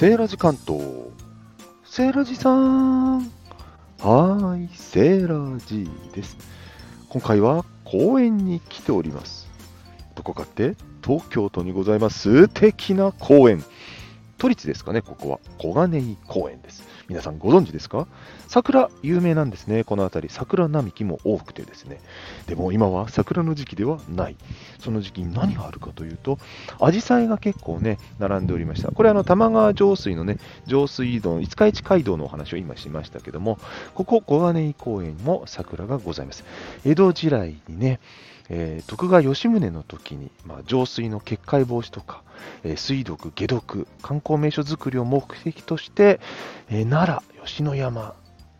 セーラジ関東。セーラジさん。はーい、セーラジです。今回は公園に来ております。どこかって？東京都にございます素敵な公園。都立ですかね、ここは。小金井公園です。皆さんご存知ですか？桜、有名なんですね、この辺り。桜並木も多くてですね。でも今は桜の時期ではない。その時期に何があるかというと、アジサイが結構ね、並んでおりました。これ、あの、玉川上水のね、上水道の五日市街道のお話を今しましたけども、ここ、小金井公園も桜がございます。江戸時代にね、えー、徳川吉宗の時に、まあ、浄水の決壊防止とか、えー、水毒、解毒、観光名所づくりを目的として、えー、奈良、吉野山、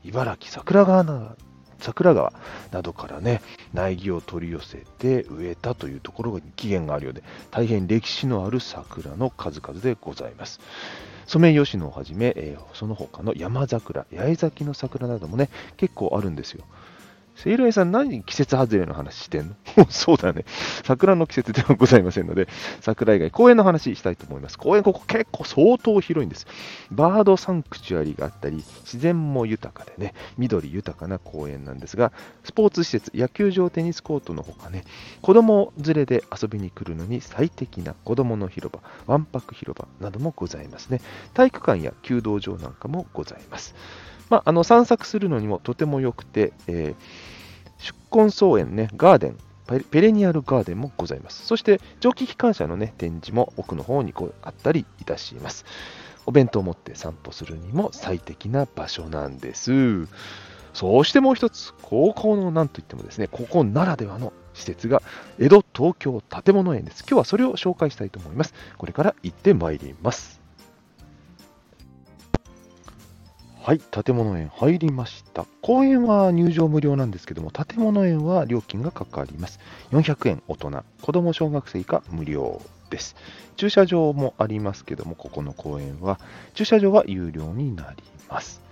茨城、桜川な桜川などからね、苗木を取り寄せて植えたというところに起源があるようで、大変歴史のある桜の数々でございます。ソメイヨシノをはじめ、えー、その他の山桜、八重咲きの桜などもね、結構あるんですよ。セイロエさん何季節外れの話してんの？そうだね。桜の季節ではございませんので、桜以外、公園の話したいと思います。公園、ここ結構相当広いんです。バードサンクチュアリがあったり、自然も豊かでね、緑豊かな公園なんですが、スポーツ施設、野球場、テニスコートのほかね、子供連れで遊びに来るのに最適な子供の広場、わんぱく広場などもございますね。体育館や弓道場なんかもございます。まあ、あの散策するのにもとても良くて、えー、出根草園ね、ガーデン、ペレニアルガーデンもございます。そして蒸気機関車の、ね、展示も奥の方にこうあったりいたします。お弁当を持って散歩するにも最適な場所なんです。そしてもう一つ、高校のなんといってもですね、ここならではの施設が江戸東京建物園です。今日はそれを紹介したいと思います。これから行ってまいります。はい、建物園入りました。公園は入場無料なんですけども、建物園は料金がかかります。400円大人、子供小学生以下無料です。駐車場もありますけども、ここの公園は、駐車場は有料になります。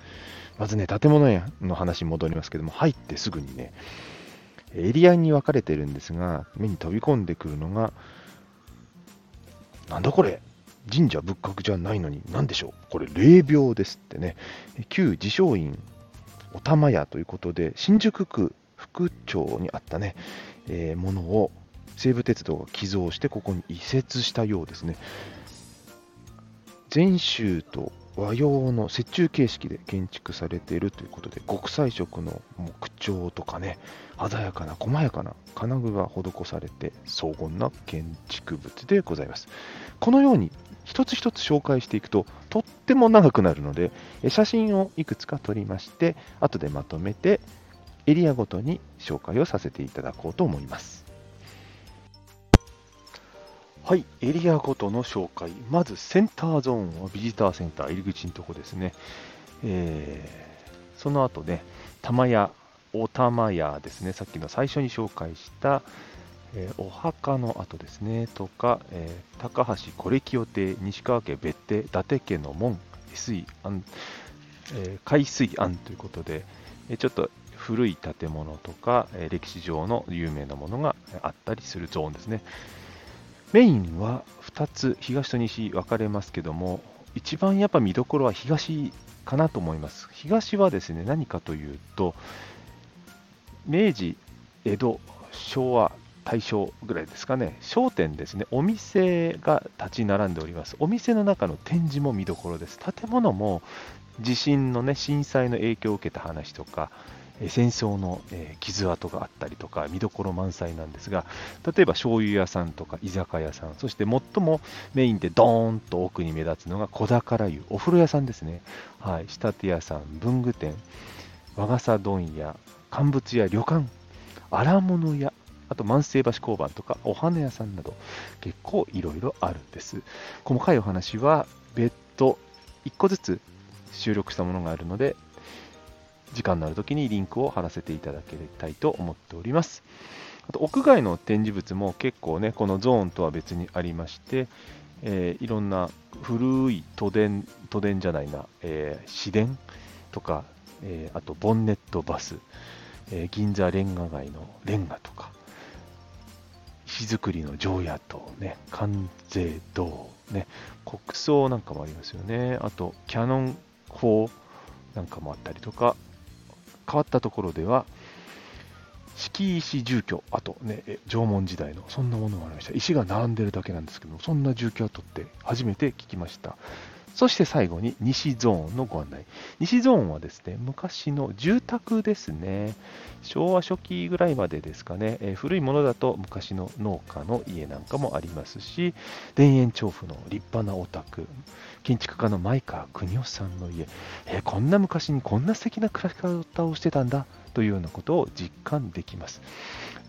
まずね、建物園の話に戻りますけども、入ってすぐにね、エリアに分かれてるんですが、目に飛び込んでくるのが、なんだこれ？神社仏閣じゃないのに何でしょう？これ霊廟ですってね。旧自称院お玉屋ということで新宿区副町にあったね、えー、ものを西武鉄道が寄贈してここに移設したようですね。禅宗と和洋の折衷形式で建築されているということで極彩色の木彫とかね鮮やかな細やかな金具が施されて荘厳な建築物でございます。このように一つ一つ紹介していくととっても長くなるので写真をいくつか撮りまして後でまとめてエリアごとに紹介をさせていただこうと思います。はいエリアごとの紹介。まずセンターゾーンはビジターセンター入り口のとこですね、えー、その後ね玉屋お玉屋ですね。さっきの最初に紹介したえー、お墓の後ですね、とか、えー、高橋是清邸、西川家別邸、伊達家の門、水安、えー、海水庵ということで、えちょっと古い建物とか、え歴史上の有名なものがあったりするゾーンですね。メインは2つ、東と西分かれますけども、一番やっぱ見どころは東かなと思います。東はですね、何かというと、明治、江戸、昭和、大正ぐらいですかね、商店ですね、お店が立ち並んでおります。お店の中の展示も見どころです。建物も地震のね、震災の影響を受けた話とか、戦争の傷跡があったりとか見どころ満載なんですが例えば醤油屋さんとか居酒屋さんそして最もメインでドーンと奥に目立つのが小宝湯お風呂屋さんですね、はい、仕立て屋さん文具店和傘問屋乾物屋旅館荒物屋と万世橋交番とかお花屋さんなど結構いろいろあるんです。細かいお話は別途1個ずつ収録したものがあるので時間のある時にリンクを貼らせていただけたいと思っております。あと屋外の展示物も結構ね、このゾーンとは別にありまして、えー、いろんな古い都電、都電じゃないな、えー、市電とか、えー、あとボンネットバス、え銀座レンガ街のレンガとか、石造りの城跡、ね、関税堂、ね、国葬なんかもありますよね。あと、キャノン砲なんかもあったりとか、変わったところでは、敷石住居跡、ね、縄文時代のそんなものがありました。石が並んでるだけなんですけども、そんな住居跡って初めて聞きました。そして最後に西ゾーンのご案内。西ゾーンはですね、昔の住宅ですね。昭和初期ぐらいまでですかね、えー、古いものだと昔の農家の家なんかもありますし、田園調布の立派なお宅、建築家の前川邦夫さんの家、えー、こんな昔にこんな素敵な暮らし方をしてたんだというようなことを実感できます。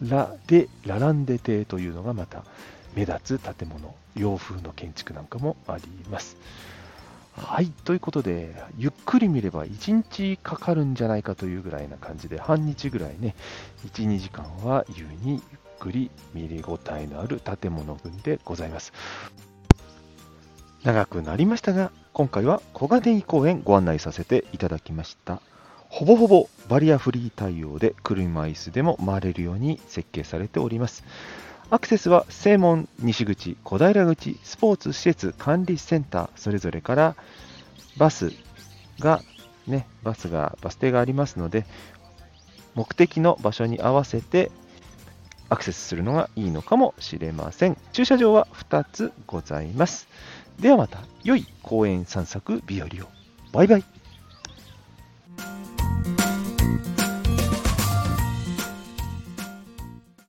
ラ・デ・ラランデ邸というのがまた目立つ建物、洋風の建築なんかもあります。はい、ということで、ゆっくり見れば1日かかるんじゃないかというぐらいな感じで、半日ぐらいね、1、2時間は優にゆっくり見れ応えのある建物群でございます。長くなりましたが、今回は小金井公園ご案内させていただきました。ほぼほぼバリアフリー対応で車椅子でも回れるように設計されております。アクセスは正門、西口、小平口、スポーツ施設管理センター、それぞれからバスが、ね、バスが、バス停がありますので、目的の場所に合わせてアクセスするのがいいのかもしれません。駐車場は2つございます。ではまた、良い公園散策日和を。バイバイ。